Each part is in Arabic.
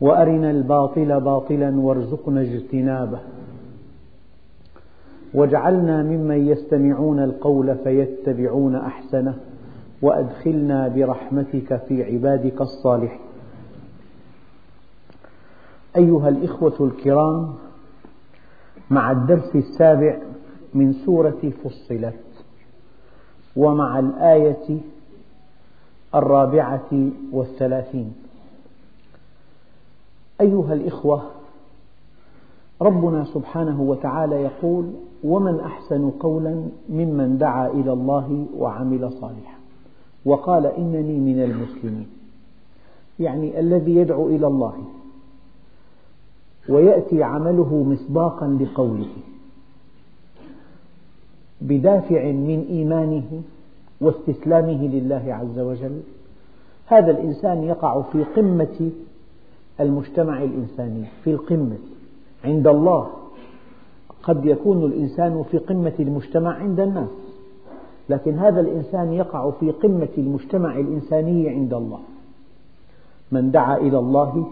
وأرنا الباطل باطلا وارزقنا اجتنابه. واجعلنا ممن يستمعون القول فيتبعون أحسنه وأدخلنا برحمتك في عبادك الصالحين. أيها الإخوة الكرام مع الدرس السابع من سورة فصلت ومع الآية الرابعة والثلاثين. أيها الإخوة ربنا سبحانه وتعالى يقول ومن أحسن قولا ممن دعا إلى الله وعمل صالحا. وقال إنني من المسلمين. يعني الذي يدعو إلى الله ويأتي عمله مصداقا لقوله بدافع من إيمانه واستسلامه لله عز وجل. هذا الإنسان يقع في قمة المجتمع الإنساني في القمة عند الله. قد يكون الإنسان في قمة المجتمع عند الناس لكن هذا الإنسان يقع في قمة المجتمع الإنساني عند الله. من دعا إلى الله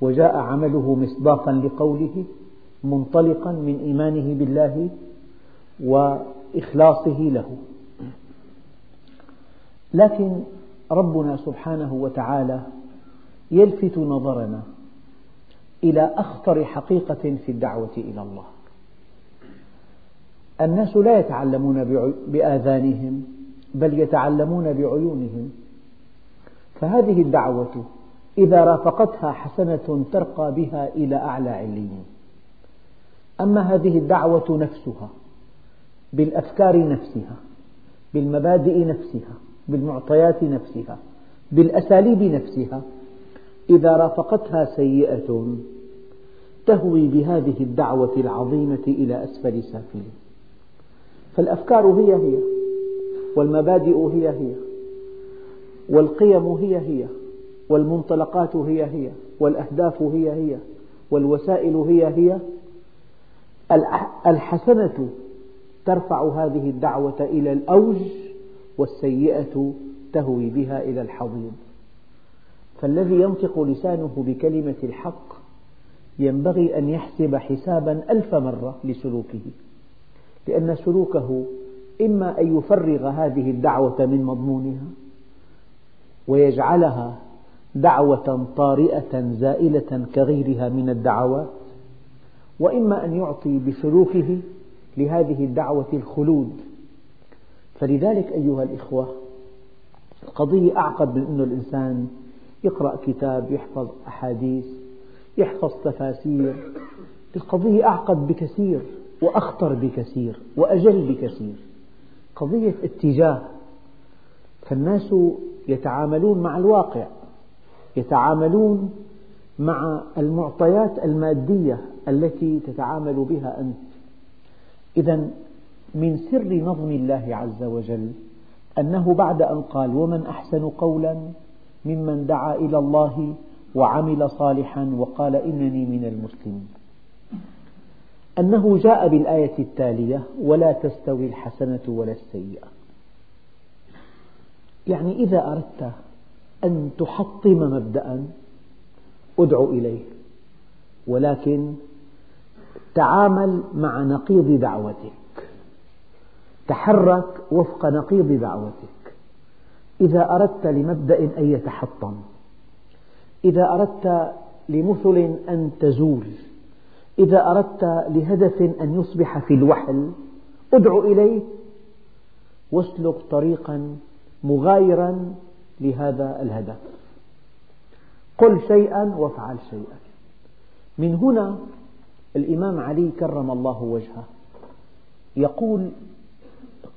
وجاء عمله مصداقا لقوله منطلقا من إيمانه بالله وإخلاصه له. لكن ربنا سبحانه وتعالى يلفت نظرنا إلى أخطر حقيقة في الدعوة إلى الله. الناس لا يتعلمون بآذانهم بل يتعلمون بعيونهم. فهذه الدعوة إذا رافقتها حسنة ترقى بها إلى أعلى عليين أما هذه الدعوة نفسها بالأفكار نفسها بالمبادئ نفسها بالمعطيات نفسها بالأساليب نفسها إذا رافقتها سيئة تهوي بهذه الدعوة العظيمة إلى أسفل سافلين. فالأفكار هي هي والمبادئ هي هي والقيم هي هي والمنطلقات هي هي والأهداف هي هي والوسائل هي هي الحسنة ترفع هذه الدعوة إلى الأوج والسيئة تهوي بها إلى الحضيض. فالذي ينطق لسانه بكلمة الحق ينبغي أن يحسب حسابا ألف مرة لسلوكه لأن سلوكه إما أن يفرغ هذه الدعوة من مضمونها ويجعلها دعوة طارئة زائلة كغيرها من الدعوات وإما أن يعطي بسلوكه لهذه الدعوة الخلود. فلذلك أيها الإخوة القضية أعقد من أن الإنسان يقرأ كتاب يحفظ أحاديث يحفظ تفاسير. القضية أعقد بكثير وأخطر بكثير وأجل بكثير. قضية اتجاه. فالناس يتعاملون مع الواقع يتعاملون مع المعطيات المادية التي تتعامل بها أنت. إذا من سر نظم الله عز وجل أنه بعد أن قال ومن أحسن قولا ممن دعا إلى الله وعمل صالحا وقال إنني من المسلمين. أنه جاء بالآية التالية ولا تستوي الحسنة ولا السيئة. يعني إذا أردت أن تحطم مبدأ أدع إليه. ولكن تعامل مع نقيض دعوتك. تحرك وفق نقيض دعوتك. إذا أردت لمبدأ أن يتحطم إذا أردت لمثل أن تزول إذا أردت لهدف أن يصبح في الوحل ادع إليه. واسلك طريقا مغايرا لهذا الهدف. قل شيئا وافعل شيئا. من هنا الإمام علي كرم الله وجهه يقول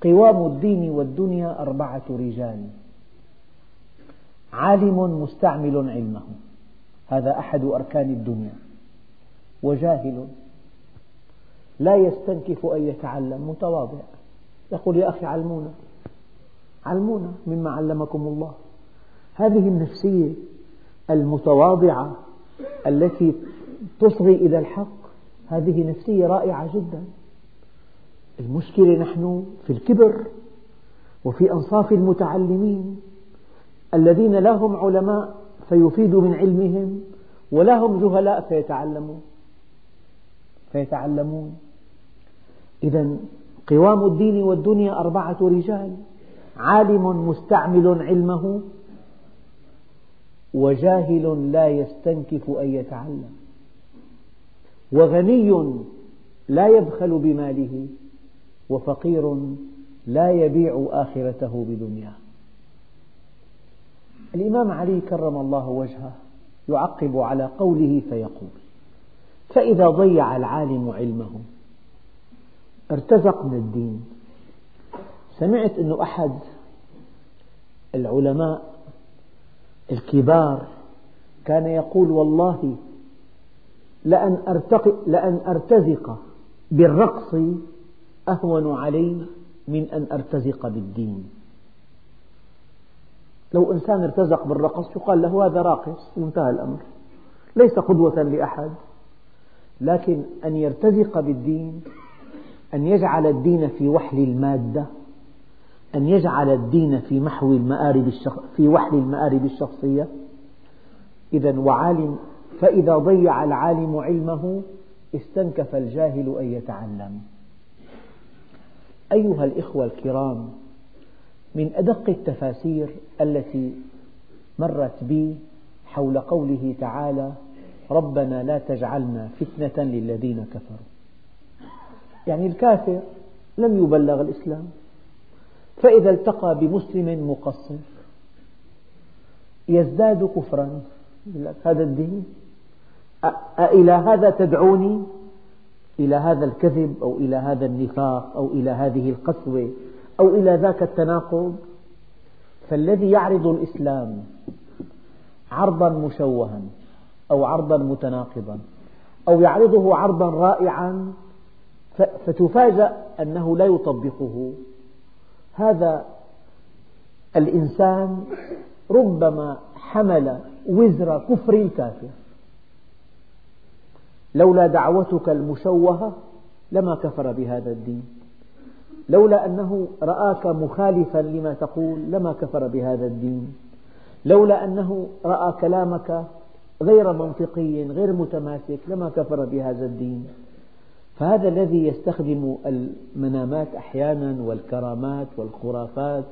قوام الدين والدنيا أربعة رجال. عالم مستعمل علمه. هذا أحد أركان الدنيا. وجاهل. لا يستنكف أن يتعلم. متواضع. يقول يا أخي علمونا. علمونا مما علمكم الله. هذه النفسية المتواضعة التي تصغي إلى الحق هذه نفسية رائعة جدا. المشكلة نحن في الكبر وفي أنصاف المتعلمين. الذين لا هم علماء فيفيدوا من علمهم ولا هم جهلاء فيتعلمون. فيتعلمون. إذا قوام الدين والدنيا أربعة رجال عالم مستعمل علمه وجاهل لا يستنكف أن يتعلم وغني لا يبخل بماله وفقير لا يبيع آخرته بدنياه. الإمام علي كرم الله وجهه يعقب على قوله فيقول فإذا ضيع العالم علمه ارتزق من الدين. سمعت أن أحد العلماء الكبار كان يقول والله لأن, أرتق لأن أرتزق بالرقص أهون علي من أن أرتزق بالدين. لو إنسان ارتزق بالرقص يقال له هذا راقص وانتهى الأمر. ليس قدوة لأحد لكن أن يرتزق بالدين أن يجعل الدين في وحل المادة أن يجعل الدين في محو المآرب الشخ... في وحل المآرب الشخصية. إذا وعالم فإذا ضيع العالم علمه استنكف الجاهل أن يتعلم. أيها الإخوة الكرام من أدق التفاسير التي مرت بي حول قوله تعالى ربنا لا تجعلنا فتنة للذين كفروا. يعني الكافر لم يبلغ الإسلام فإذا التقى بمسلم مقصر يزداد كفرا. هذا الدين أإلى هذا تدعوني؟ إلى هذا الكذب أو إلى هذا النفاق أو إلى هذه القسوة؟ أو إلى ذاك التناقض فالذي يعرض الإسلام عرضا مشوها أو عرضا متناقضا أو يعرضه عرضا رائعا فتفاجأ أنه لا يطبقه. هذا الإنسان ربما حمل وزر كفر الكافر. لولا دعوتك المشوهة لما كفر بهذا الدين. لولا أنه رآك مخالفا لما تقول لما كفر بهذا الدين. لولا أنه رأى كلامك غير منطقي غير متماسك لما كفر بهذا الدين. فهذا الذي يستخدم المنامات أحيانا والكرامات والخرافات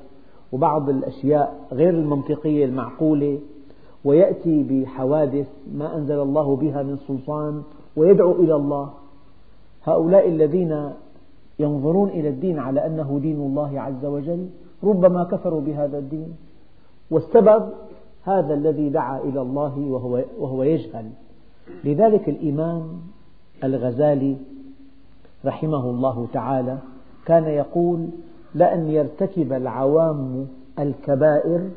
وبعض الأشياء غير المنطقية المعقولة ويأتي بحوادث ما أنزل الله بها من سلطان ويدعو إلى الله. هؤلاء الذين ينظرون إلى الدين على أنه دين الله عز وجل ربما كفروا بهذا الدين والسبب هذا الذي دعا إلى الله وهو, وهو يجهل. لذلك الإمام الغزالي رحمه الله تعالى كان يقول لأن يرتكب العوام الكبائر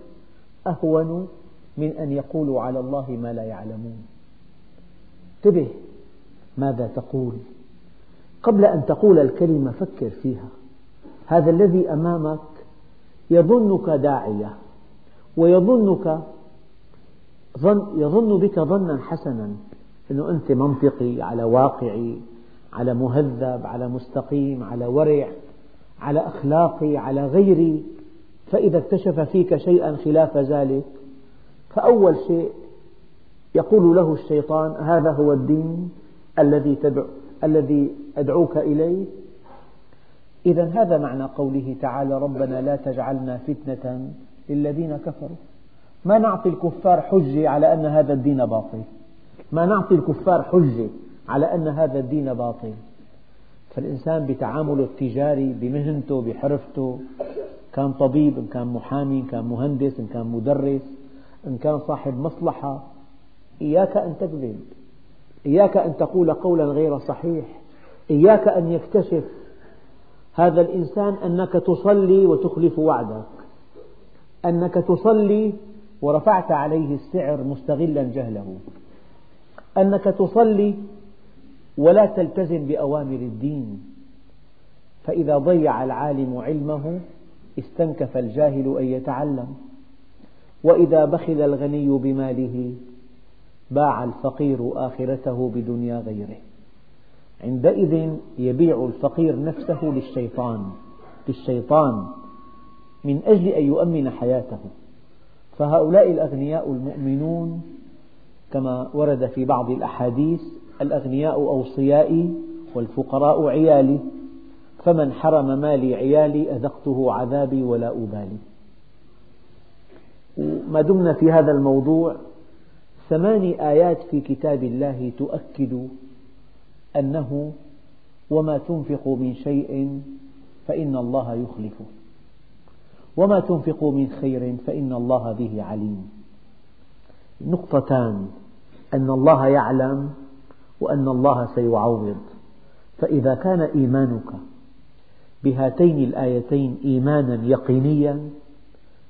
أهون من أن يقولوا على الله ما لا يعلمون. انتبه ماذا تقول. قبل أن تقول الكلمة فكر فيها. هذا الذي أمامك يظنك داعية ويظنك ظن يظن بك ظنا حسنا أنه أنت منطقي على واقعي على مهذب على مستقيم على ورع على أخلاقي على غيري. فإذا اكتشف فيك شيئا خلاف ذلك فأول شيء يقول له الشيطان هذا هو الدين الذي تدعو الذي أدعوك إليه. إذا هذا معنى قوله تعالى ربنا لا تجعلنا فتنة للذين كفروا. ما نعطي الكفار حجة على أن هذا الدين باطل؟ ما نعطي الكفار حجة على أن هذا الدين باطل؟ فالإنسان بتعامله التجاري بمهنته بحرفته كان طبيب إن كان محامي إن كان مهندس إن كان مدرس إن كان صاحب مصلحة إياك أن تكذب إياك أن تقول قولا غير صحيح. إياك أن يكتشف هذا الإنسان أنك تصلي وتخلف وعدك. أنك تصلي ورفعت عليه السعر مستغلا جهله. أنك تصلي ولا تلتزم بأوامر الدين. فإذا ضيع العالم علمه استنكف الجاهل أن يتعلم. وإذا بخل الغني بماله باع الفقير آخرته بدنيا غيره. عندئذ يبيع الفقير نفسه للشيطان للشيطان من أجل أن يؤمن حياته. فهؤلاء الأغنياء المؤمنون كما ورد في بعض الأحاديث الأغنياء أوصيائي والفقراء عيالي فمن حرم مالي عيالي أذقته عذابي ولا أبالي. ما دمنا في هذا الموضوع ثماني آيات في كتاب الله تؤكد أنه وما تنفقوا من شيء فإن الله يخلفه. وما تنفقوا من خير فإن الله به عليم. نقطتان أن الله يعلم وأن الله سيعوض. فإذا كان إيمانك بهاتين الآيتين إيمانا يقينيا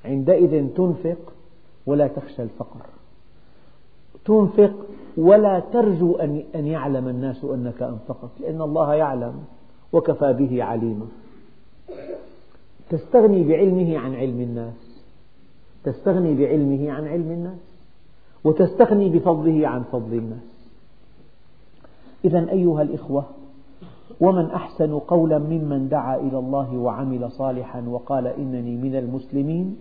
عندئذ تنفق ولا تخشى الفقر. تنفق ولا ترجو أن يعلم الناس أنك أنفقت لأن الله يعلم وكفى به عليما. تستغني بعلمه عن علم الناس تستغني بعلمه عن علم الناس وتستغني بفضله عن فضل الناس. إذا أيها الإخوة ومن أحسن قولا ممن دعا إلى الله وعمل صالحا وقال إنني من المسلمين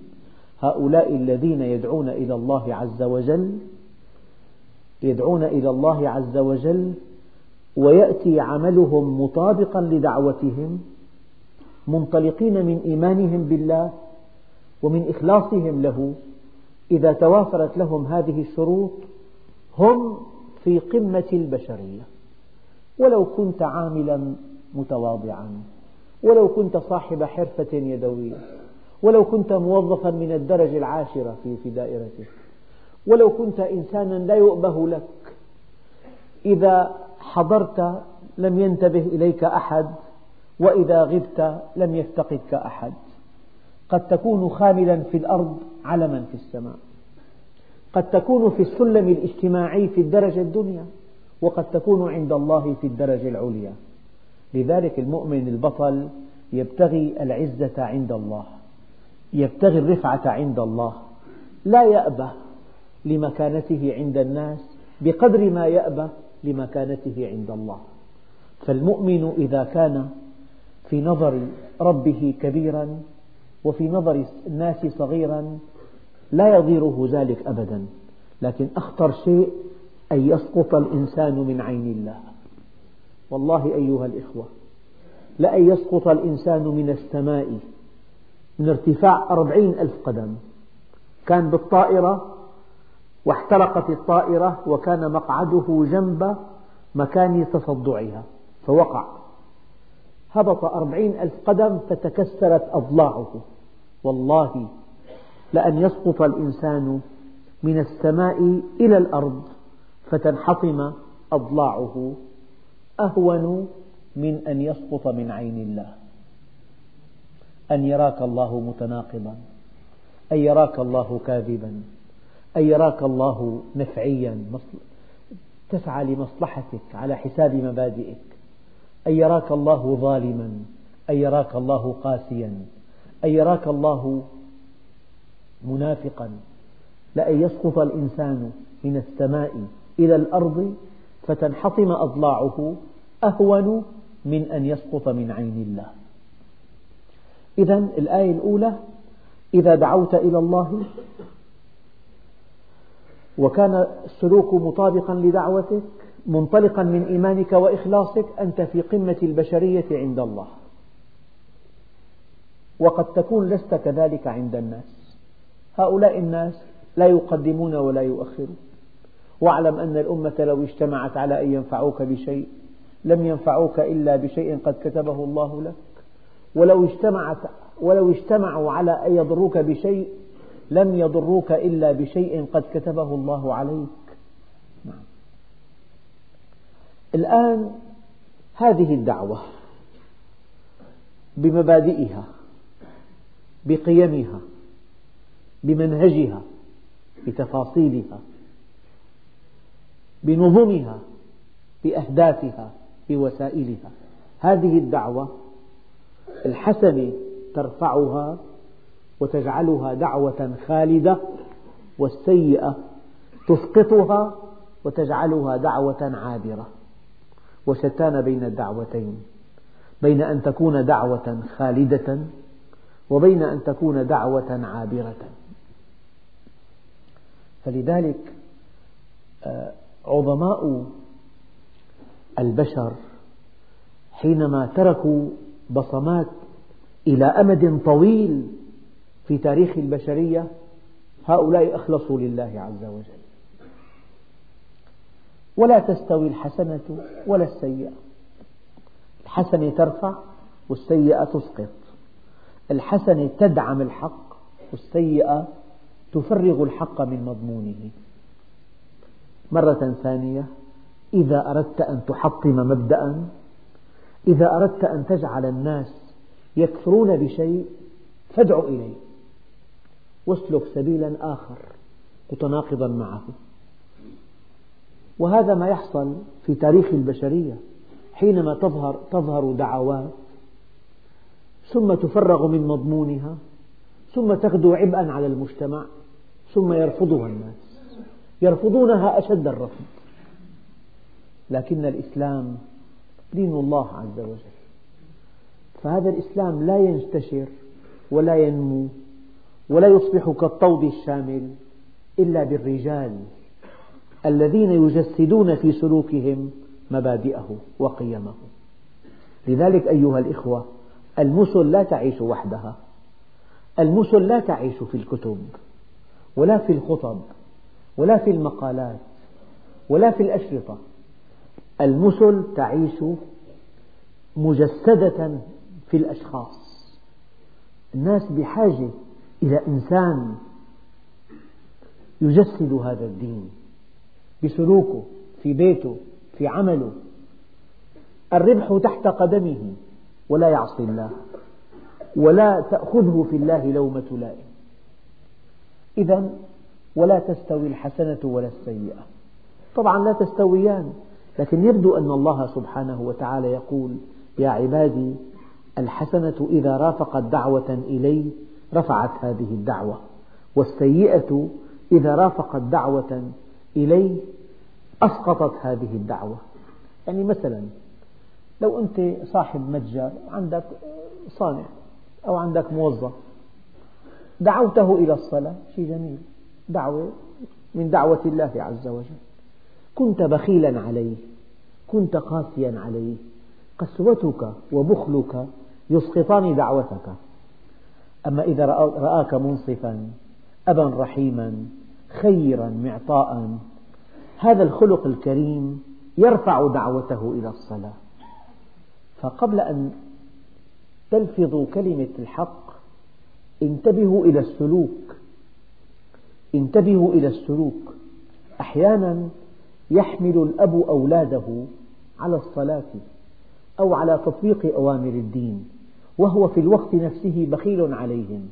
هؤلاء الذين يدعون إلى الله عز وجل يدعون إلى الله عز وجل ويأتي عملهم مطابقا لدعوتهم منطلقين من إيمانهم بالله ومن إخلاصهم له. إذا توافرت لهم هذه الشروط هم في قمة البشرية. ولو كنت عاملا متواضعا ولو كنت صاحب حرفة يدوية ولو كنت موظفا من الدرجة العاشرة في دائرتك ولو كنت إنسانا لا يؤبه لك. إذا حضرت لم ينتبه إليك أحد وإذا غبت لم يفتقدك أحد. قد تكون خاملا في الأرض علما في السماء. قد تكون في السلم الاجتماعي في الدرجة الدنيا وقد تكون عند الله في الدرجة العليا. لذلك المؤمن البطل يبتغي العزة عند الله يبتغي الرفعة عند الله. لا يأبى لمكانته عند الناس بقدر ما يأبى لمكانته عند الله. فالمؤمن إذا كان في نظر ربه كبيرا وفي نظر الناس صغيرا لا يضيره ذلك أبدا. لكن أخطر شيء أن يسقط الإنسان من عين الله. والله أيها الإخوة لأن يسقط الإنسان من السماء من ارتفاع أربعين ألف قدم. كان بالطائرة واحترقت الطائرة وكان مقعده جنب مكان تصدعها فوقع. هبط أربعين ألف قدم فتكسرت أضلاعه. والله لأن يسقط الإنسان من السماء إلى الأرض فتنحطم أضلاعه أهون من أن يسقط من عين الله. أن يراك الله متناقضا أن يراك الله كاذبا. أن يراك الله نفعيا تسعى لمصلحتك على حساب مبادئك. أن يراك الله ظالما أن يراك الله قاسيا أن يراك الله منافقا. لأن يسقط الإنسان من السماء إلى الأرض فتنحطم أضلاعه أهون من أن يسقط من عين الله. إذا الآية الأولى إذا دعوت إلى الله وكان السلوك مطابقا لدعوتك منطلقا من إيمانك وإخلاصك أنت في قمة البشرية عند الله. وقد تكون لست كذلك عند الناس. هؤلاء الناس لا يقدمون ولا يؤخرون. واعلم أن الأمة لو اجتمعت على أن ينفعوك بشيء لم ينفعوك إلا بشيء قد كتبه الله لك. ولو اجتمعت ولو اجتمعوا على أن يضروك بشيء لم يضروك إلا بشيء قد كتبه الله عليك. الآن هذه الدعوة بمبادئها بقيمها بمنهجها بتفاصيلها بنظمها بأهدافها بوسائلها هذه الدعوة الحسنة ترفعها وتجعلها دعوة خالدة والسيئة تسقطها وتجعلها دعوة عابرة. وشتان بين الدعوتين بين أن تكون دعوة خالدة وبين أن تكون دعوة عابرة. فلذلك آه، عظماء البشر حينما تركوا بصمات إلى أمد طويل في تاريخ البشرية هؤلاء أخلصوا لله عز وجل. ولا تستوي الحسنة ولا السيئة. الحسنة ترفع والسيئة تسقط. الحسنة تدعم الحق والسيئة تفرغ الحق من مضمونه. مرة ثانية إذا أردت أن تحطم مبدأ إذا أردت أن تجعل الناس يكفرون بشيء فادع إليه. واسلك سبيلا آخر متناقضا معه. وهذا ما يحصل في تاريخ البشرية حينما تظهر, تظهر دعوات ثم تفرغ من مضمونها ثم تغدو عبئا على المجتمع ثم يرفضها الناس. يرفضونها أشد الرفض. لكن الإسلام دين الله عز وجل. فهذا الإسلام لا ينتشر ولا ينمو. ولا يصبح كالطود الشامل إلا بالرجال الذين يجسدون في سلوكهم مبادئه وقيمه. لذلك أيها الإخوة المثل لا تعيش وحدها المثل لا تعيش في الكتب ولا في الخطب ولا في المقالات ولا في الأشرطة. المثل تعيش مجسدة في الأشخاص. الناس بحاجة إلى إنسان يجسد هذا الدين بسلوكه في بيته في عمله الربح تحت قدمه ولا يعصي الله ولا تأخذه في الله لومة لائم. إذا ولا تستوي الحسنة ولا السيئة. طبعا لا تستويان لكن يبدو أن الله سبحانه وتعالى يقول يا عبادي الحسنة إذا رافقت دعوة إلي رفعت هذه الدعوة والسيئة إذا رافقت دعوة إلي أسقطت هذه الدعوة. يعني مثلا لو أنت صاحب متجر عندك صانع أو عندك موظف دعوته إلى الصلاة شيء جميل. دعوة من دعوة الله عز وجل. كنت بخيلا عليه كنت قاسيا عليه. قسوتك وبخلك يسقطان دعوتك. أما إذا رآك منصفا أبا رحيما خيرا معطاء هذا الخلق الكريم يرفع دعوته إلى الصلاة. فقبل أن تلفظوا كلمة الحق انتبهوا إلى السلوك. انتبهوا إلى السلوك. أحيانا يحمل الأب أولاده على الصلاة أو على تطبيق أوامر الدين. وهو في الوقت نفسه بخيل عليهم.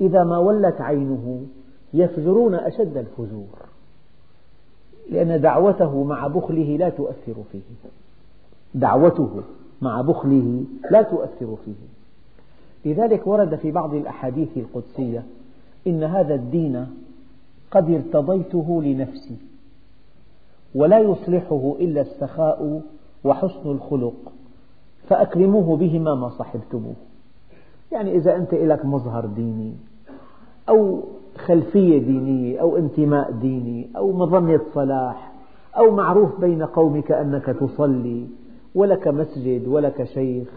إذا ما ولت عينه يفجرون أشد الفجور لأن دعوته مع بخله لا تؤثر فيه. دعوته مع بخله لا تؤثر فيه. لذلك ورد في بعض الأحاديث القدسية إن هذا الدين قد ارتضيته لنفسي ولا يصلحه إلا السخاء وحسن الخلق. فأكرموه بهما ما صحبتموه. يعني إذا أنت لك مظهر ديني أو خلفية دينية أو انتماء ديني أو مظنة صلاح أو معروف بين قومك أنك تصلي ولك مسجد ولك شيخ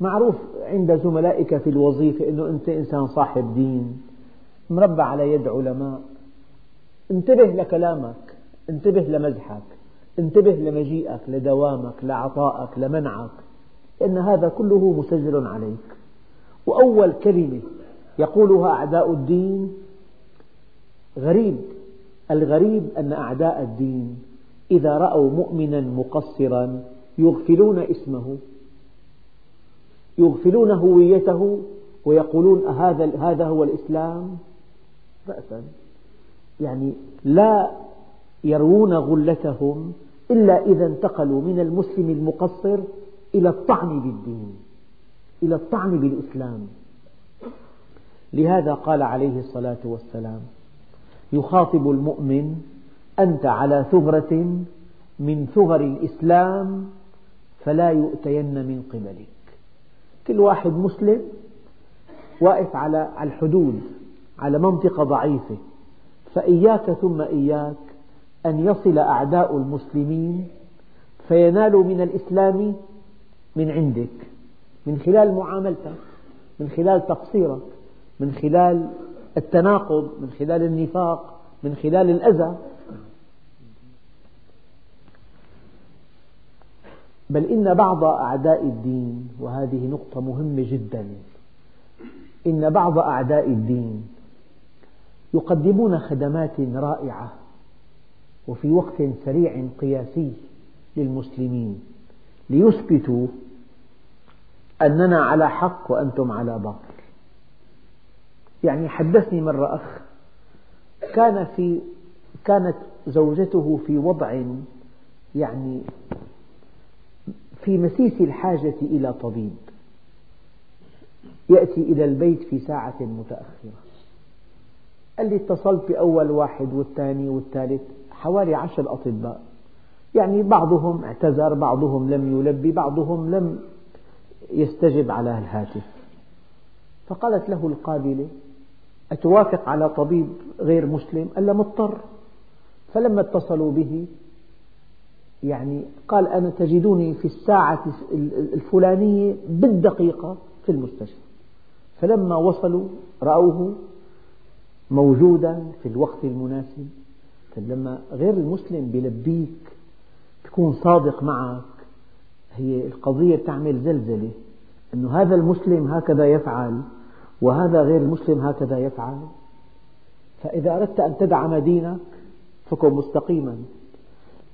معروف عند زملائك في الوظيفة أنه أنت إنسان صاحب دين مربع على يد علماء. انتبه لكلامك انتبه لمزحك انتبه لمجيئك لدوامك لعطائك لمنعك. لأن هذا كله مسجل عليك. وأول كلمة يقولها أعداء الدين غريب. الغريب أن أعداء الدين إذا رأوا مؤمنا مقصرا يغفلون اسمه يغفلون هويته ويقولون هذا هذا هو الإسلام؟ رأسا يعني لا يروون غلتهم إلا إذا انتقلوا من المسلم المقصر إلى الطعن بالدين إلى الطعن بالإسلام. لهذا قال عليه الصلاة والسلام يخاطب المؤمن أنت على ثغرة من ثغر الإسلام فلا يؤتين من قبلك. كل واحد مسلم واقف على الحدود على منطقة ضعيفة فإياك ثم إياك أن يصل أعداء المسلمين فينالوا من الإسلام من عندك من خلال معاملتك من خلال تقصيرك من خلال التناقض من خلال النفاق من خلال الأذى. بل إن بعض أعداء الدين وهذه نقطة مهمة جدا إن بعض أعداء الدين يقدمون خدمات رائعة وفي وقت سريع قياسي للمسلمين. ليثبتوا أننا على حق وأنتم على باطل. يعني حدثني مرة أخ كان في كانت زوجته في وضع يعني في مسيس الحاجة إلى طبيب يأتي إلى البيت في ساعة متأخرة. قال لي اتصلت بأول واحد والثاني والثالث حوالي عشر أطباء. يعني بعضهم اعتذر بعضهم لم يلبي بعضهم لم يستجب على الهاتف. فقالت له القابلة أتوافق على طبيب غير مسلم؟ قال لا مضطر. فلما اتصلوا به يعني قال أنا تجدوني في الساعة الفلانية بالدقيقة في المستشفى. فلما وصلوا رأوه موجودا في الوقت المناسب. لما غير المسلم بيلبيك تكون صادق معك. هي القضية تعمل زلزلة. أن هذا المسلم هكذا يفعل وهذا غير المسلم هكذا يفعل. فإذا أردت أن تدعم دينك فكن مستقيما.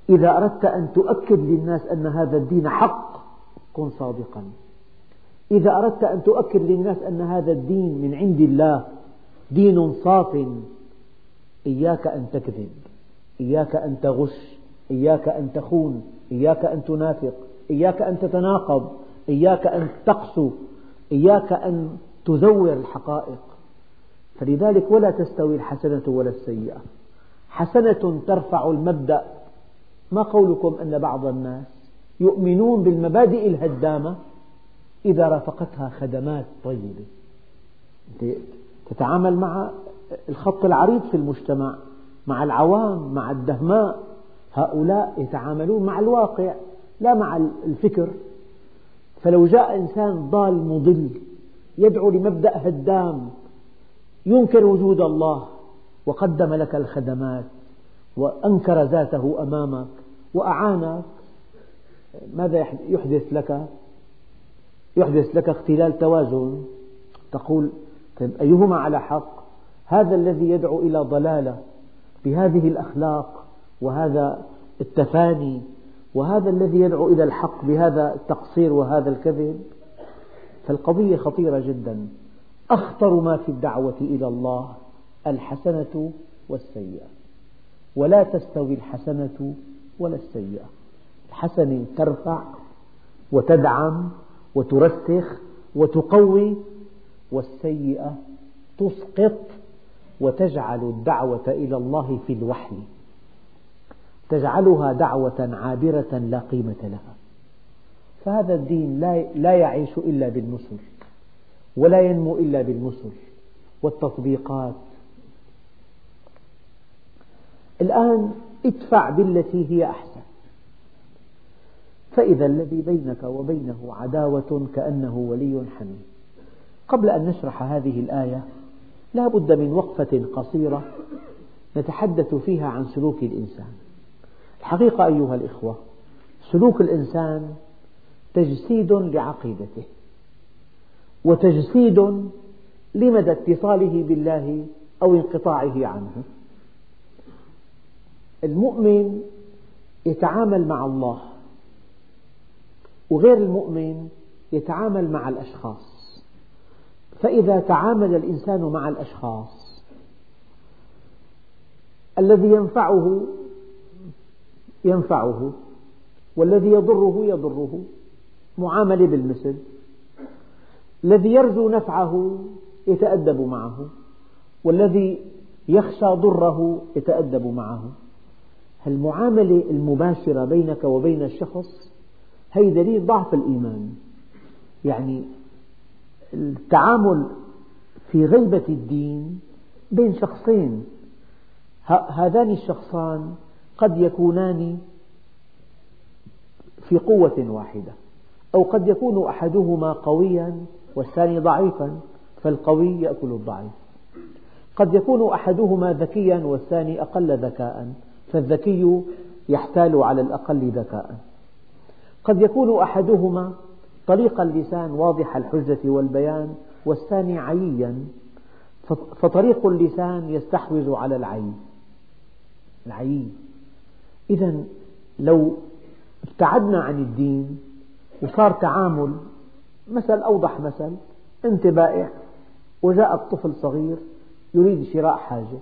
إذا أردت أن تؤكد للناس أن هذا الدين حق كن صادقا. إذا أردت أن تؤكد للناس أن هذا الدين من عند الله دين صاف إياك أن تكذب إياك أن تغش. إياك أن تخون إياك أن تنافق إياك أن تتناقض إياك أن تقسو إياك أن تزور الحقائق. فلذلك ولا تستوي الحسنة ولا السيئة. حسنة ترفع المبدأ. ما قولكم أن بعض الناس يؤمنون بالمبادئ الهدامة إذا رافقتها خدمات طيبة؟ تتعامل مع الخط العريض في المجتمع مع العوام مع الدهماء. هؤلاء يتعاملون مع الواقع لا مع الفكر فلو جاء إنسان ضال مضل يدعو لمبدأ هدام ينكر وجود الله وقدم لك الخدمات وأنكر ذاته أمامك وأعانك ماذا يحدث لك؟ يحدث لك اختلال توازن تقول طيب أيهما على حق؟ هذا الذي يدعو إلى ضلالة بهذه الأخلاق وهذا التفاني وهذا الذي يدعو إلى الحق بهذا التقصير وهذا الكذب. فالقضية خطيرة جدا. أخطر ما في الدعوة إلى الله الحسنة والسيئة. ولا تستوي الحسنة ولا السيئة. الحسنة ترفع وتدعم وترسخ وتقوي والسيئة تسقط وتجعل الدعوة إلى الله في الوحي. تجعلها دعوة عابرة لا قيمة لها. فهذا الدين لا يعيش إلا بالنصر ولا ينمو إلا بالنصر والتطبيقات. الآن ادفع بالتي هي أحسن. فإذا الذي بينك وبينه عداوة كأنه ولي حميم. قبل أن نشرح هذه الآية لا بد من وقفة قصيرة نتحدث فيها عن سلوك الإنسان. الحقيقة أيها الإخوة سلوك الإنسان تجسيد لعقيدته وتجسيد لمدى اتصاله بالله أو انقطاعه عنه. المؤمن يتعامل مع الله وغير المؤمن يتعامل مع الأشخاص. فإذا تعامل الإنسان مع الأشخاص الذي ينفعه ينفعه والذي يضره يضره. معاملة بالمثل. الذي يرجو نفعه يتأدب معه والذي يخشى ضره يتأدب معه. المعاملة المباشرة بينك وبين الشخص هي دليل ضعف الإيمان. يعني التعامل في غيبة الدين بين شخصين. هذان الشخصان قد يكونان في قوة واحدة أو قد يكون أحدهما قويا والثاني ضعيفا فالقوي يأكل الضعيف. قد يكون أحدهما ذكيا والثاني أقل ذكاء فالذكي يحتال على الأقل ذكاء. قد يكون أحدهما طريق اللسان واضح الحجة والبيان والثاني عييا فطريق اللسان يستحوذ على العي العي إذا لو ابتعدنا عن الدين وصار تعامل مثل أوضح مثل أنت بائع وجاء طفل صغير يريد شراء حاجة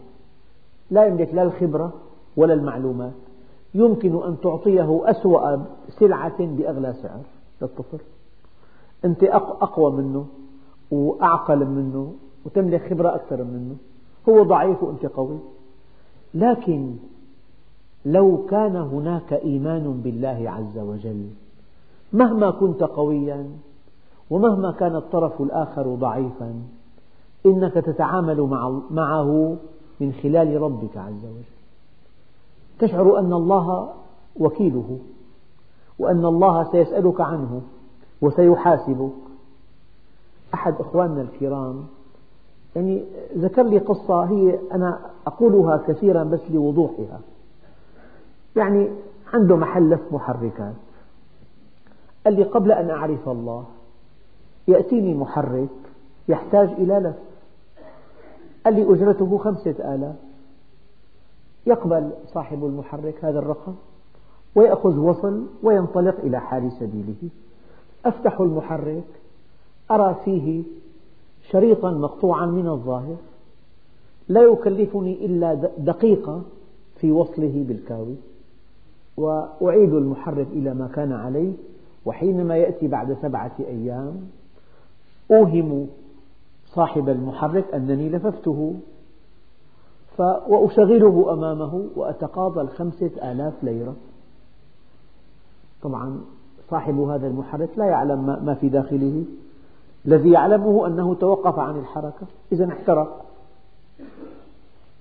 لا يملك لا الخبرة ولا المعلومات يمكن أن تعطيه أسوأ سلعة بأغلى سعر للطفل. أنت أقوى منه وأعقل منه وتملك خبرة أكثر منه هو ضعيف وأنت قوي. لكن لو كان هناك إيمان بالله عز وجل مهما كنت قويا ومهما كان الطرف الآخر ضعيفا إنك تتعامل معه من خلال ربك عز وجل. تشعر أن الله وكيله وأن الله سيسألك عنه وسيحاسبك. أحد إخواننا الكرام يعني ذكر لي قصة هي أنا أقولها كثيرا بس لوضوحها. يعني عنده محل لف محركات. قال لي قبل أن أعرف الله يأتيني محرك يحتاج إلى لف قال لي أجرته خمسة آلاف. يقبل صاحب المحرك هذا الرقم ويأخذ وصل وينطلق إلى حال سبيله. أفتح المحرك أرى فيه شريطا مقطوعا من الظاهر. لا يكلفني إلا دقيقة في وصله بالكاوي. وأعيد المحرك إلى ما كان عليه وحينما يأتي بعد سبعة أيام أوهم صاحب المحرك أنني لففته وأشغله أمامه وأتقاضى الخمسة آلاف ليرة. طبعا صاحب هذا المحرك لا يعلم ما في داخله. الذي يعلمه أنه توقف عن الحركة إذا احترق.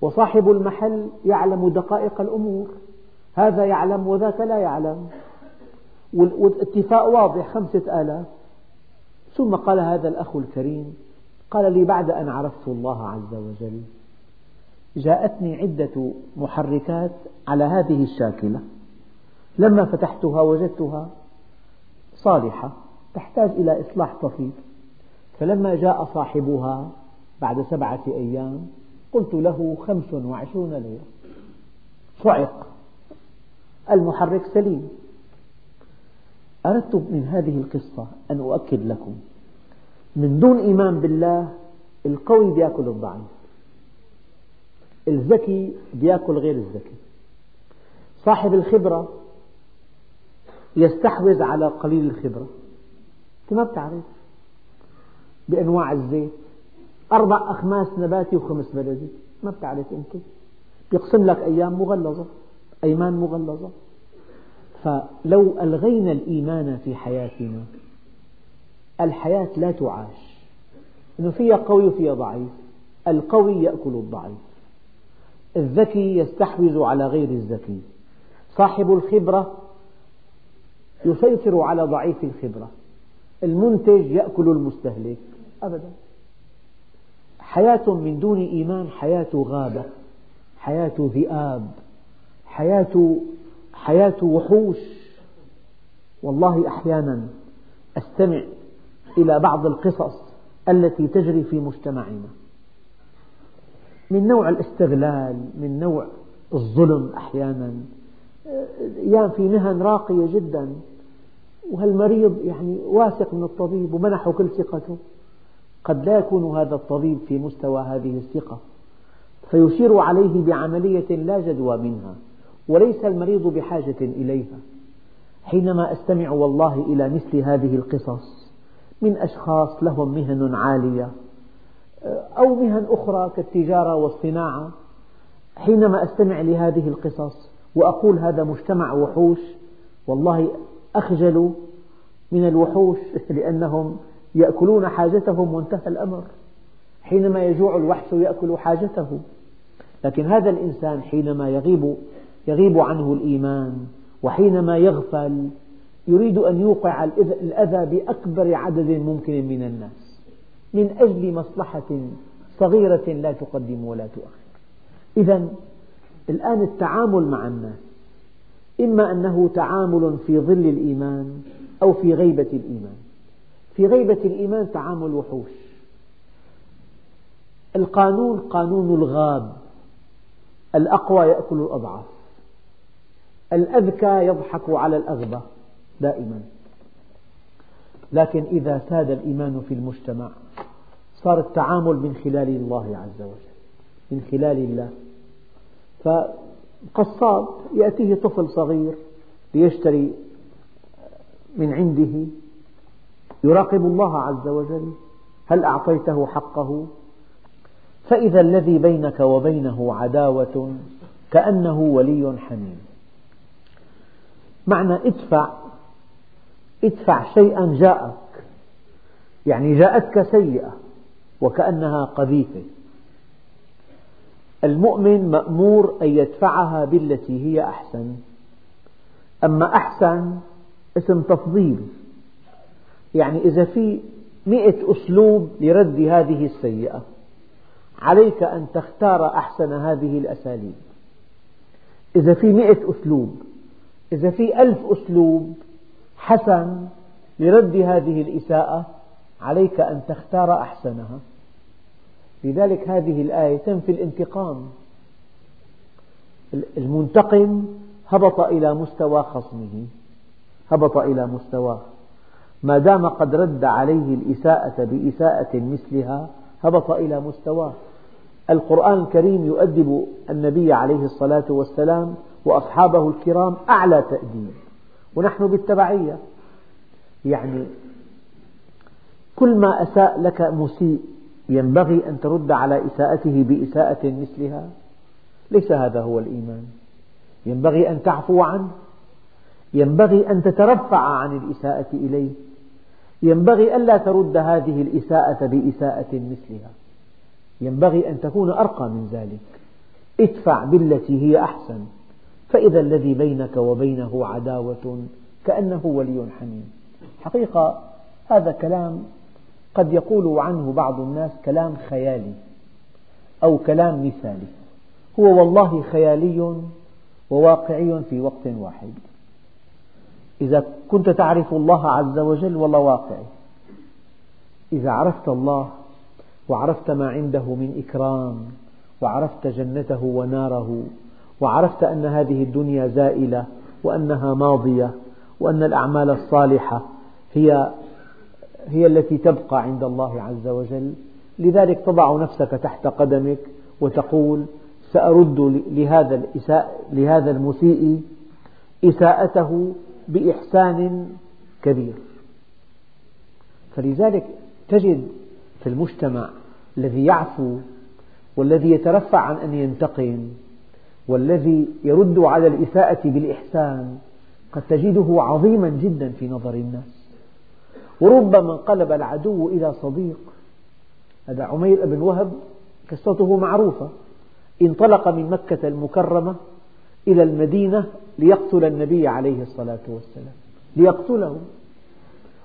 وصاحب المحل يعلم دقائق الأمور. هذا يعلم وذاك لا يعلم. والاتفاق واضح خمسة آلاف. ثم قال هذا الأخ الكريم قال لي بعد أن عرفت الله عز وجل جاءتني عدة محركات على هذه الشاكلة. لما فتحتها وجدتها صالحة تحتاج إلى إصلاح طفيف فلما جاء صاحبها بعد سبعة أيام قلت له خمس وعشرون ليرة. صعق. المحرك سليم. أردت من هذه القصة أن أؤكد لكم من دون إيمان بالله القوي يأكل الضعيف الذكي يأكل غير الذكي. صاحب الخبرة يستحوذ على قليل الخبرة. أنت ما بتعرف. بأنواع الزيت أربع أخماس نباتي وخمس بلدي. ما بتعرف أنت. يقسم لك أيام مغلظة. أيمان مغلظة. فلو ألغينا الإيمان في حياتنا الحياة لا تعاش. إنه فيها قوي وفيها ضعيف. القوي يأكل الضعيف. الذكي يستحوذ على غير الذكي. صاحب الخبرة يسيطر على ضعيف الخبرة. المنتج يأكل المستهلك. أبدا. حياة من دون إيمان حياة غابة حياة ذئاب. حياة حياة وحوش. والله أحيانا أستمع إلى بعض القصص التي تجري في مجتمعنا. من نوع الاستغلال من نوع الظلم أحيانا. أيام في مهن راقية جدا وهالمريض يعني واثق من الطبيب ومنحه كل ثقته. قد لا يكون هذا الطبيب في مستوى هذه الثقة. فيشير عليه بعملية لا جدوى منها. وليس المريض بحاجة إليها. حينما أستمع والله إلى مثل هذه القصص من أشخاص لهم مهن عالية أو مهن أخرى كالتجارة والصناعة حينما أستمع لهذه القصص وأقول هذا مجتمع وحوش والله أخجل من الوحوش لأنهم يأكلون حاجتهم وانتهى الأمر. حينما يجوع الوحش يأكل حاجته. لكن هذا الإنسان حينما يغيب يغيب عنه الإيمان وحينما يغفل يريد أن يوقع الأذى بأكبر عدد ممكن من الناس من أجل مصلحة صغيرة لا تقدم ولا تؤخر. إذا الآن التعامل مع الناس إما أنه تعامل في ظل الإيمان أو في غيبة الإيمان. في غيبة الإيمان تعامل وحوش. القانون قانون الغاب الأقوى يأكل الأضعف الأذكى يضحك على الأغبى دائما. لكن إذا ساد الإيمان في المجتمع صار التعامل من خلال الله عز وجل من خلال الله. فقصاب يأتيه طفل صغير ليشتري من عنده يراقب الله عز وجل هل أعطيته حقه؟ فإذا الذي بينك وبينه عداوة كأنه ولي حميم. معنى ادفع. ادفع شيئا جاءك. يعني جاءتك سيئة وكأنها قذيفة. المؤمن مأمور أن يدفعها بالتي هي أحسن. أما أحسن اسم تفضيل. يعني إذا في مئة أسلوب لرد هذه السيئة عليك أن تختار أحسن هذه الأساليب. إذا في مئة أسلوب إذا في ألف أسلوب حسن لرد هذه الإساءة عليك أن تختار أحسنها. لذلك هذه الآية تنفي الانتقام. المنتقم هبط إلى مستوى خصمه. هبط إلى مستواه ما دام قد رد عليه الإساءة بإساءة مثلها هبط إلى مستواه القرآن الكريم يؤدب النبي عليه الصلاة والسلام وأصحابه الكرام أعلى تأديب. ونحن بالتبعية. يعني كل ما أساء لك مسيء ينبغي أن ترد على إساءته بإساءة مثلها. ليس هذا هو الإيمان. ينبغي أن تعفو عنه. ينبغي أن تترفع عن الإساءة إليه. ينبغي ألا ترد هذه الإساءة بإساءة مثلها. ينبغي أن تكون أرقى من ذلك. ادفع بالتي هي أحسن. فإذا الذي بينك وبينه عداوة كأنه ولي حميم. حقيقة هذا كلام قد يقول عنه بعض الناس كلام خيالي أو كلام مثالي. هو والله خيالي وواقعي في وقت واحد. إذا كنت تعرف الله عز وجل والله واقعي. إذا عرفت الله وعرفت ما عنده من إكرام وعرفت جنته وناره وعرفت أن هذه الدنيا زائلة وأنها ماضية وأن الأعمال الصالحة هي هي التي تبقى عند الله عز وجل. لذلك تضع نفسك تحت قدمك وتقول سأرد لهذا لهذا المسيء إساءته بإحسان كبير. فلذلك تجد في المجتمع الذي يعفو والذي يترفع عن أن ينتقم والذي يرد على الإساءة بالإحسان قد تجده عظيما جدا في نظر الناس. وربما انقلب العدو إلى صديق. هذا عمير بن وهب قصته معروفة. انطلق من مكة المكرمة إلى المدينة ليقتل النبي عليه الصلاة والسلام ليقتله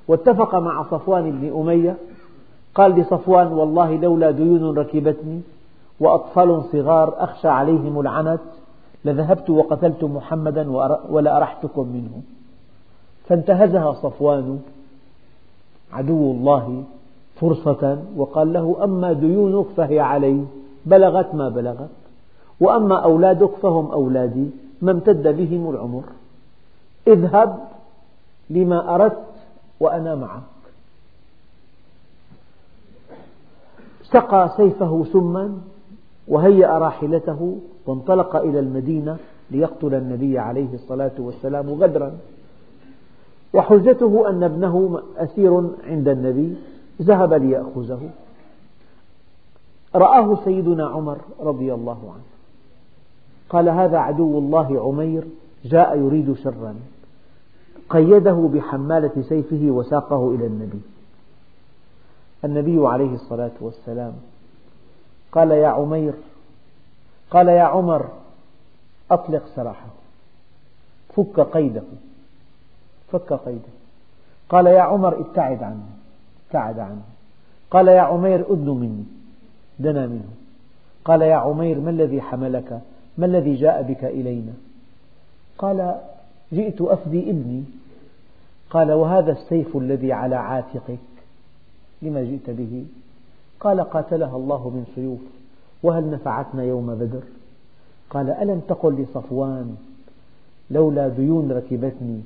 واتفق مع صفوان بن أمية قال لصفوان والله لولا ديون ركبتني وأطفال صغار أخشى عليهم العنت لذهبت وقتلت محمدا ولأرحتكم منه. فانتهزها صفوان عدو الله فرصة وقال له أما ديونك فهي علي بلغت ما بلغت. وأما أولادك فهم أولادي ما امتد بهم العمر. اذهب لما أردت وأنا معك. سقى سيفه سما وهيأ راحلته وانطلق إلى المدينة ليقتل النبي عليه الصلاة والسلام غدرا. وحجته أن ابنه أسير عند النبي ذهب ليأخذه. رآه سيدنا عمر رضي الله عنه. قال هذا عدو الله عمير جاء يريد شرا. قيده بحمالة سيفه وساقه إلى النبي. النبي عليه الصلاة والسلام قال يا عمير قال يا عمر أطلق سراحه. فك قيده فك قيده. قال يا عمر ابتعد عنه ابتعد عنه قال يا عمير أدن مني دنا منه. قال يا عمير ما الذي حملك؟ ما الذي جاء بك إلينا؟ قال جئت أفدي ابني. قال وهذا السيف الذي على عاتقك لما جئت به؟ قال قاتلها الله من سيوف وهل نفعتنا يوم بدر؟ قال ألم تقل لصفوان لولا ديون ركبتني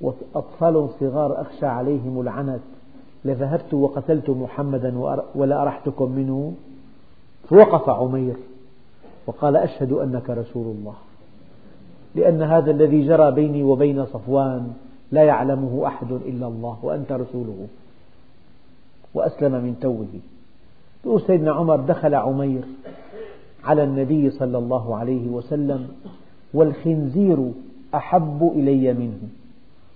وأطفال صغار أخشى عليهم العنت لذهبت وقتلت محمدا ولا أرحتكم منه؟ فوقف عمير وقال أشهد أنك رسول الله لأن هذا الذي جرى بيني وبين صفوان لا يعلمه أحد إلا الله وأنت رسوله وأسلم من توه. يقول سيدنا عمر دخل عمير على النبي صلى الله عليه وسلم والخنزير أحب إلي منه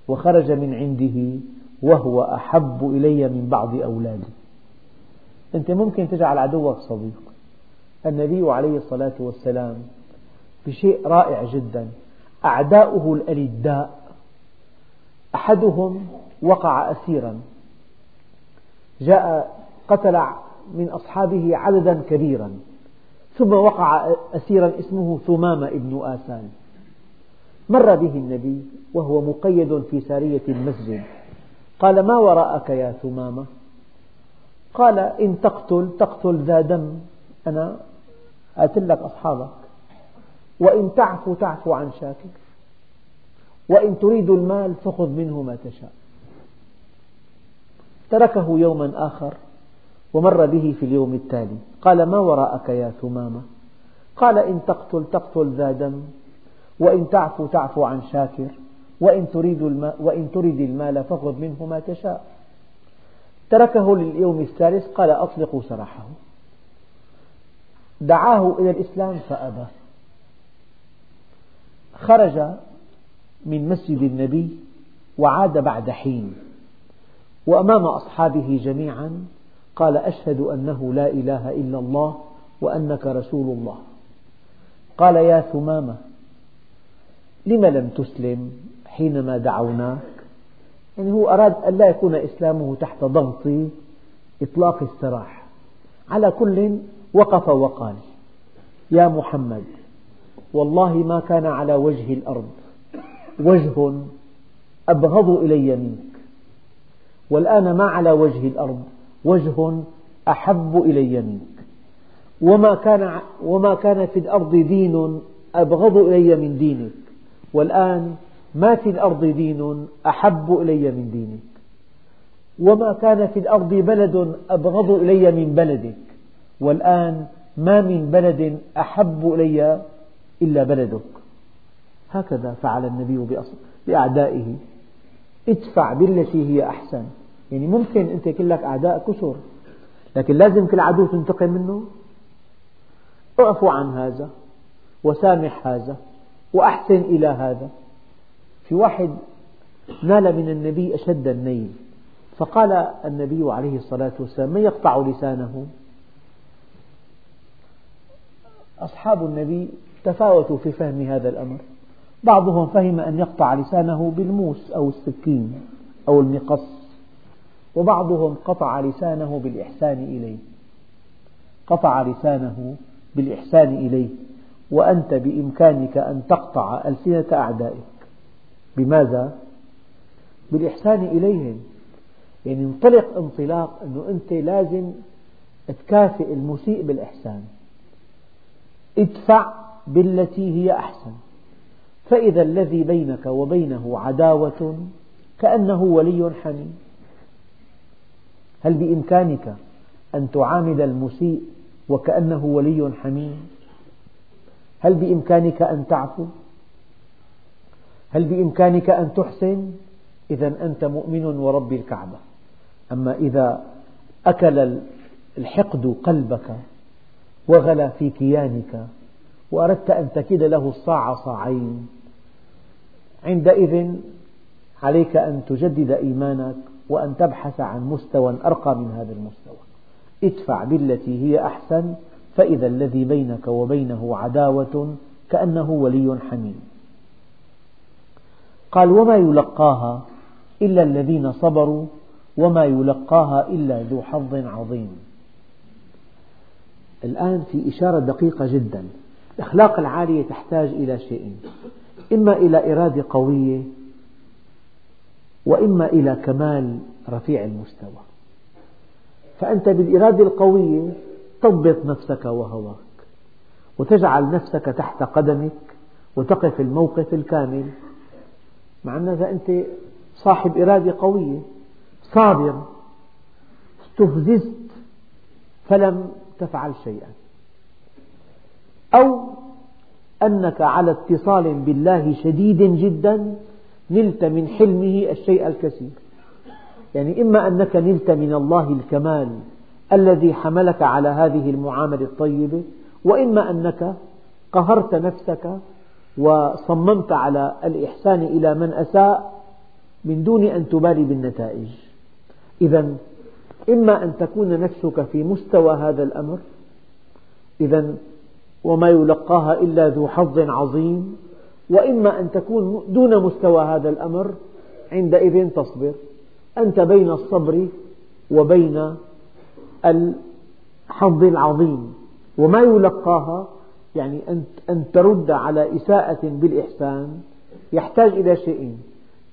وخرج من عنده وهو أحب إلي من بعض أولادي. أنت ممكن تجعل عدوك صديق. النبي عليه الصلاة والسلام بشيء رائع جدا. أعداؤه الألداء. أحدهم وقع أسيرا. جاء قتل من أصحابه عددا كبيرا. ثم وقع أسيرا اسمه ثمامة ابن آسان. مر به النبي وهو مقيد في سارية المسجد. قال ما وراءك يا ثمامة؟ قال إن تقتل تقتل ذا دم. أنا أقتل لك أصحابك. وإن تعفو تعفو عن شاكر وإن تريد المال فخذ منه ما تشاء. تركه يوما آخر. ومر به في اليوم التالي. قال ما وراءك يا ثمامة؟ قال إن تقتل تقتل ذا دم وإن تعفو تعفو عن شاكر وإن تريد المال, وإن تريد المال فخذ منه ما تشاء. تركه لليوم الثالث. قال أطلقوا سراحه. دعاه إلى الإسلام فأبى. خرج من مسجد النبي وعاد بعد حين وأمام أصحابه جميعا. قال أشهد أنه لا إله إلا الله وأنك رسول الله. قال يا ثمامة لم لم تسلم حينما دعوناك؟ يعني هو أراد أن لا يكون إسلامه تحت ضغط إطلاق السراح. على كل وقف وقال يا محمد والله ما كان على وجه الأرض وجه أبغض إلي منك والآن ما على وجه الأرض وجه أحب إلي منك. وما كان, وما كان في الأرض دين أبغض إلي من دينك. والآن ما في الأرض دين أحب إلي من دينك. وما كان في الأرض بلد أبغض إلي من بلدك. والآن ما من بلد أحب إلي إلا بلدك. هكذا فعل النبي بأعدائه. ادفع بالتي هي أحسن. يعني ممكن أنت يكون لك أعداء كثر لكن لازم كل عدو تنتقم منه. اعفو عن هذا وسامح هذا وأحسن إلى هذا. في واحد نال من النبي أشد النيل فقال النبي عليه الصلاة والسلام من يقطع لسانه؟ أصحاب النبي تفاوتوا في فهم هذا الأمر. بعضهم فهم أن يقطع لسانه بالموس أو السكين أو المقص. وبعضهم قطع لسانه بالإحسان إليه. قطع لسانه بالإحسان إليه. وأنت بإمكانك أن تقطع ألسنة أعدائك. بماذا؟ بالإحسان إليهم. يعني انطلق انطلاق أنه أنت لازم تكافئ المسيء بالإحسان. ادفع بالتي هي أحسن. فإذا الذي بينك وبينه عداوة كأنه ولي حميم. هل بإمكانك أن تعامل المسيء وكأنه ولي حميم؟ هل بإمكانك أن تعفو؟ هل بإمكانك أن تحسن؟ إذا أنت مؤمن ورب الكعبة. أما إذا أكل الحقد قلبك وغلى في كيانك وأردت أن تكيد له الصاع صاعين عندئذ عليك أن تجدد إيمانك وأن تبحث عن مستوى أرقى من هذا المستوى. ادفع بالتي هي أحسن فإذا الذي بينك وبينه عداوة كأنه ولي حميم. قال وما يلقاها إلا الذين صبروا وما يلقاها إلا ذو حظ عظيم. الآن في إشارة دقيقة جدا الأخلاق العالية تحتاج إلى شيئين إما إلى إرادة قوية وإما إلى كمال رفيع المستوى. فأنت بالإرادة القوية تضبط نفسك وهواك وتجعل نفسك تحت قدمك وتقف الموقف الكامل. مع أن أنت صاحب إرادة قوية صابر استفززت فلم تفعل شيئا. أو أنك على اتصال بالله شديد جدا نلت من حلمه الشيء الكثير. يعني إما أنك نلت من الله الكمال الذي حملك على هذه المعاملة الطيبة وإما أنك قهرت نفسك وصممت على الإحسان إلى من أساء من دون أن تبالي بالنتائج. إذا إما أن تكون نفسك في مستوى هذا الأمر إذا وما يلقاها إلا ذو حظ عظيم وإما أن تكون دون مستوى هذا الأمر عندئذ تصبر. أنت بين الصبر وبين الحظ العظيم. وما يلقاها يعني أن ترد على إساءة بالإحسان يحتاج إلى شيئين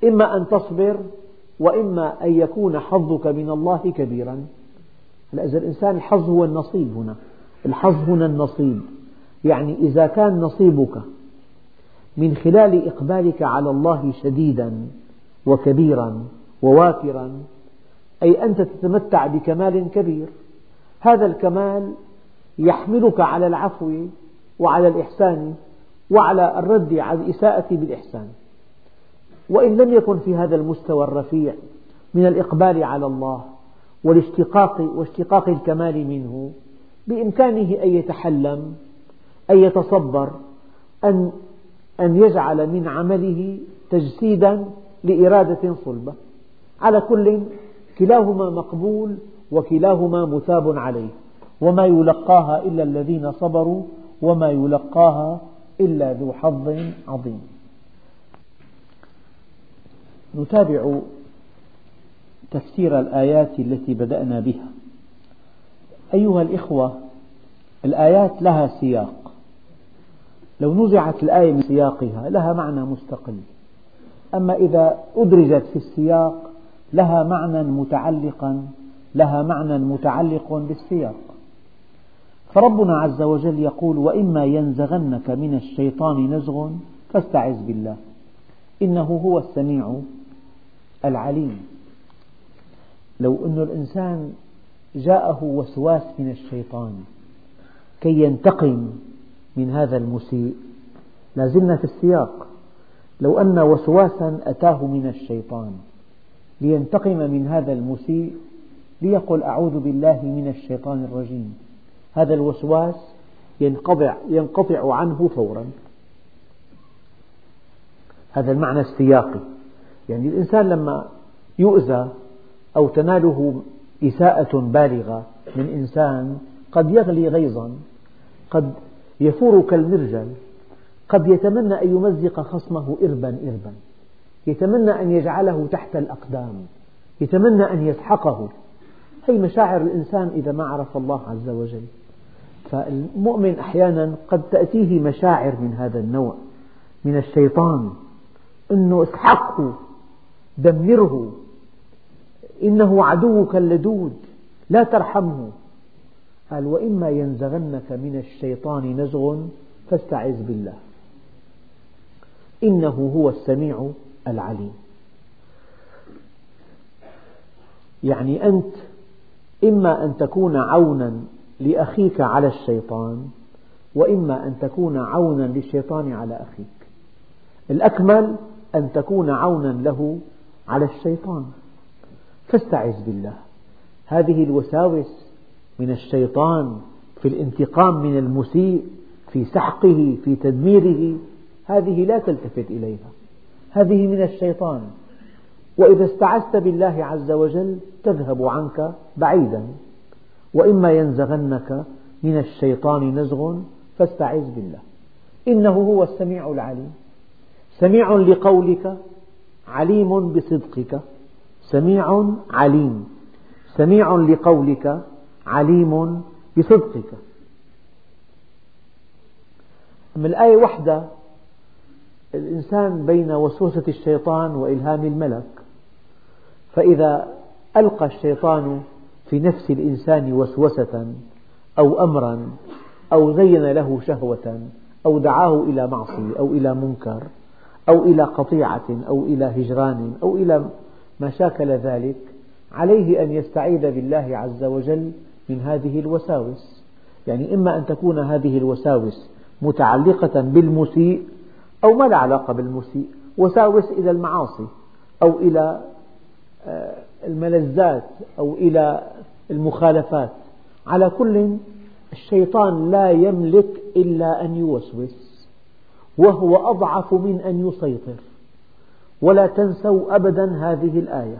إما أن تصبر وإما أن يكون حظك من الله كبيرا. إذا الإنسان الحظ هو النصيب هنا. الحظ هنا النصيب. يعني إذا كان نصيبك من خلال إقبالك على الله شديدا وكبيرا ووافرا أي أنت تتمتع بكمال كبير. هذا الكمال يحملك على العفو وعلى الإحسان وعلى الرد على الإساءة بالإحسان. وإن لم يكن في هذا المستوى الرفيع من الإقبال على الله والاشتقاق واشتقاق الكمال منه بإمكانه أن يتحلم أن يتصبر أن أن يجعل من عمله تجسيدا لإرادة صلبة. على كل كلاهما مقبول وكلاهما مثاب عليه. وما يلقاها إلا الذين صبروا وما يلقاها إلا ذو حظ عظيم. نتابع تفسير الآيات التي بدأنا بها. أيها الإخوة الآيات لها سياق. لو نزعت الآية من سياقها لها معنى مستقل. أما إذا أدرجت في السياق لها معنى متعلقا لها معنى متعلق بالسياق. فربنا عز وجل يقول وإما ينزغنك من الشيطان نزغ فاستعذ بالله. إنه هو السميع العليم. لو أن الإنسان جاءه وسواس من الشيطان كي ينتقم من هذا المسيء. لازلنا في السياق. لو أن وسواسا أتاه من الشيطان لينتقم من هذا المسيء ليقل أعوذ بالله من الشيطان الرجيم. هذا الوسواس ينقطع, ينقطع عنه فورا. هذا المعنى السياقي. يعني الإنسان لما يؤذى أو تناله إساءة بالغة من إنسان قد يغلي غيظا قد يفور كالمرجل قد يتمنى أن يمزق خصمه إربا إربا. يتمنى أن يجعله تحت الأقدام. يتمنى أن يسحقه. هي مشاعر الإنسان إذا ما عرف الله عز وجل. فالمؤمن أحيانا قد تأتيه مشاعر من هذا النوع. من الشيطان. أنه اسحقه. دمره. إنه عدوك اللدود. لا ترحمه. قال وإما ينزغنك من الشيطان نزغ فاستعذ بالله. إنه هو السميع العليم. يعني أنت إما أن تكون عونا لأخيك على الشيطان وإما أن تكون عونا للشيطان على أخيك. الأكمل أن تكون عونا له على الشيطان. فاستعذ بالله. هذه الوساوس من الشيطان في الانتقام من المسيء في سحقه في تدميره. هذه لا تلتفت إليها. هذه من الشيطان. وإذا استعذت بالله عز وجل تذهب عنك بعيدا. وإما ينزغنك من الشيطان نزغ فاستعذ بالله. إنه هو السميع العليم. سميع لقولك عليم بصدقك. سميع عليم. سميع لقولك عليم بصدقك. أما الآية وحدة الإنسان بين وسوسة الشيطان وإلهام الملك فإذا ألقى الشيطان في نفس الإنسان وسوسة أو أمرا أو زين له شهوة أو دعاه إلى معصية أو إلى منكر أو إلى قطيعة أو إلى هجران أو إلى ما شاكل ذلك عليه أن يستعيذ بالله عز وجل من هذه الوساوس. يعني إما أن تكون هذه الوساوس متعلقة بالمسيء أو ما لا علاقة بالمسيء وساوس إلى المعاصي أو إلى آه، الملذات أو إلى المخالفات. على كل الشيطان لا يملك إلا أن يوسوس وهو أضعف من أن يسيطر. ولا تنسوا أبدا هذه الآية.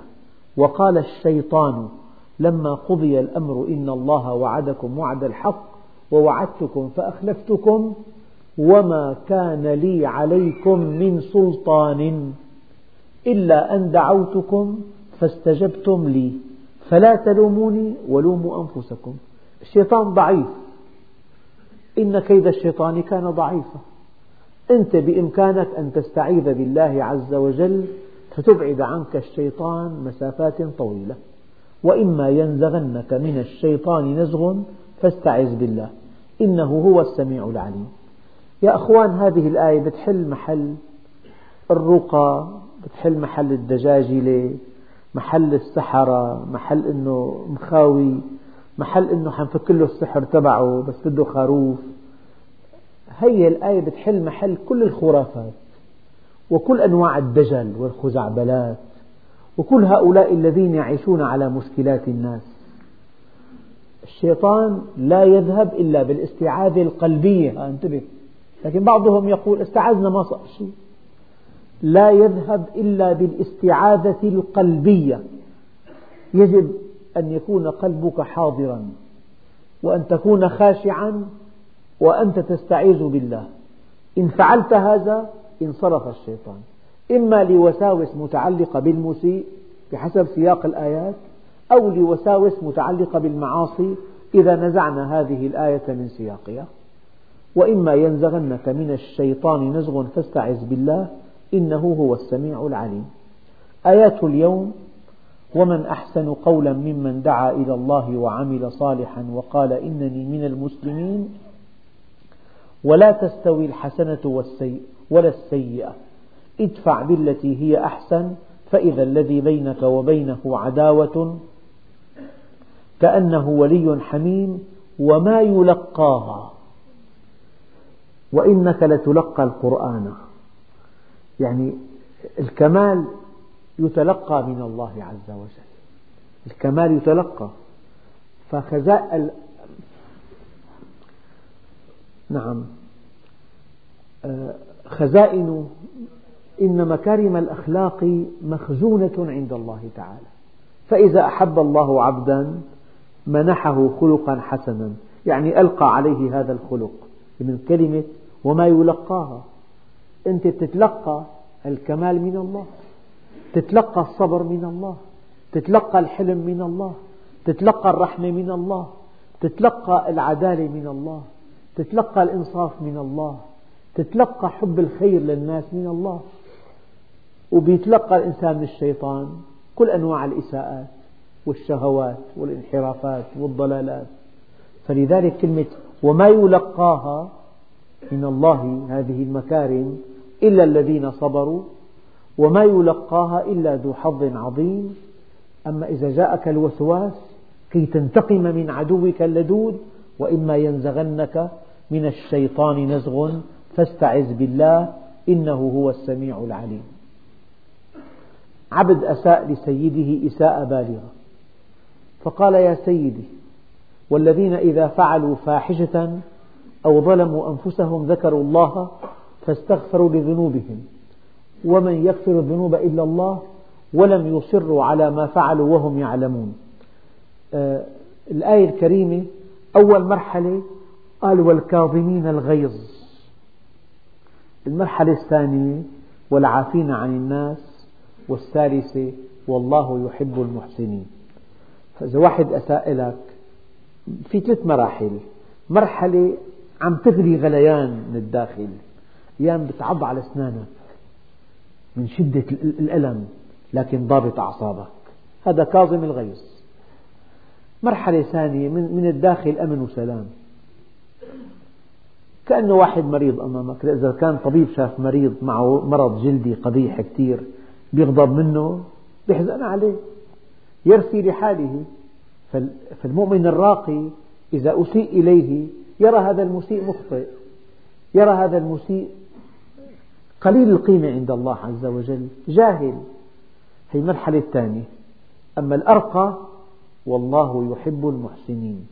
وقال الشيطان لما قضي الأمر إن الله وعدكم وعد الحق ووعدتكم فأخلفتكم وما كان لي عليكم من سلطان إلا أن دعوتكم فاستجبتم لي. فلا تلوموني ولوموا أنفسكم. الشيطان ضعيف. إن كيد الشيطان كان ضعيفا. أنت بإمكانك أن تستعيذ بالله عز وجل فتبعد عنك الشيطان مسافات طويلة. وإما ينزغنك من الشيطان نزغ فاستعذ بالله. إنه هو السميع العليم. يا أخوان هذه الآية بتحل محل الرقى بتحل محل الدجاجلة محل السحرة محل أنه مخاوي محل أنه حنفك له السحر تبعه بس بده خروف. هي الآية بتحل محل كل الخرافات وكل أنواع الدجل والخزعبلات. وكل هؤلاء الذين يعيشون على مشكلات الناس. الشيطان لا يذهب إلا بالاستعاذة القلبية. انتبه. لكن بعضهم يقول استعذنا ما صار شيء. لا يذهب إلا بالاستعاذة القلبية. يجب أن يكون قلبك حاضرا وأن تكون خاشعا وأنت تستعيذ بالله. إن فعلت هذا انصرف الشيطان. إما لوساوس متعلقة بالمسيء بحسب سياق الآيات أو لوساوس متعلقة بالمعاصي إذا نزعنا هذه الآية من سياقها. وإما ينزغنك من الشيطان نزغ فاستعذ بالله إنه هو السميع العليم. آيات اليوم ومن أحسن قولا ممن دعا إلى الله وعمل صالحا وقال إنني من المسلمين ولا تستوي الحسنة والسيء ولا السيئة. ادفع بالتي هي أحسن فإذا الذي بينك وبينه عداوة كأنه ولي حميم وما يلقاها. وإنك لتلقى القرآن. يعني الكمال يتلقى من الله عز وجل. الكمال يتلقى. فخزائن نعم. آه، خزائن إن مكارم الأخلاق مخزونة عند الله تعالى. فإذا أحب الله عبدا منحه خلقا حسنا. يعني ألقى عليه هذا الخلق من كلمة وما يلقاها. أنت تتلقى الكمال من الله تتلقى الصبر من الله تتلقى الحلم من الله تتلقى الرحمة من الله تتلقى العدالة من الله تتلقى الإنصاف من الله تتلقى حب الخير للناس من الله. وبيتلقى الإنسان من الشيطان كل أنواع الإساءات والشهوات والانحرافات والضلالات. فلذلك كلمة وما يلقاها من الله هذه المكارم إلا الذين صبروا وما يلقاها إلا ذو حظ عظيم. أما إذا جاءك الوسواس كي تنتقم من عدوك اللدود وإما ينزغنك من الشيطان نزغ فاستعذ بالله إنه هو السميع العليم. عبد أساء لسيده إساءة بالغة. فقال يا سيدي والذين إذا فعلوا فاحشة أو ظلموا أنفسهم ذكروا الله فاستغفروا لذنوبهم. ومن يغفر الذنوب إلا الله ولم يصروا على ما فعلوا وهم يعلمون. آه الآية الكريمة أول مرحلة قال والكاظمين الغيظ. المرحلة الثانية والعافين عن الناس. والثالثة والله يحب المحسنين. فإذا واحد أساء لك في ثلاث مراحل. مرحلة عم تغلي غليان من الداخل. أيام بتعض على أسنانك من شدة الألم لكن ضابط أعصابك. هذا كاظم الغيظ. مرحلة ثانية من الداخل أمن وسلام. كأنه واحد مريض أمامك. إذا كان طبيب شاف مريض معه مرض جلدي قبيح كثير بيغضب منه بيحزن عليه. يرثي لحاله. فالمؤمن الراقي إذا أسيء إليه يرى هذا المسيء مخطئ. يرى هذا المسيء قليل القيمة عند الله عز وجل جاهل. هي المرحلة الثانية أما الأرقى والله يحب المحسنين.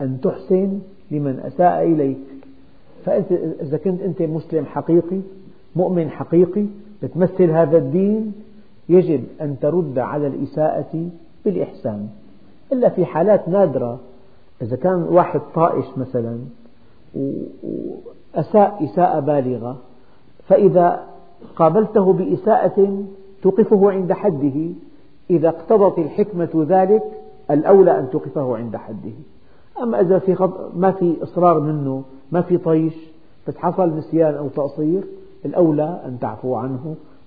أن تحسن لمن أساء إليك. فأنت إذا كنت أنت مسلم حقيقي مؤمن حقيقي بتمثل هذا الدين يجب أن ترد على الإساءة بالإحسان. إلا في حالات نادرة إذا كان واحد طائش مثلا وأساء إساءة بالغة فإذا قابلته بإساءة توقفه عند حده. إذا اقتضت الحكمة ذلك الأولى أن توقفه عند حده. أما إذا في ما في إصرار منه ما في طيش بس حصل نسيان أو تقصير الأولى أن تعفو عنه.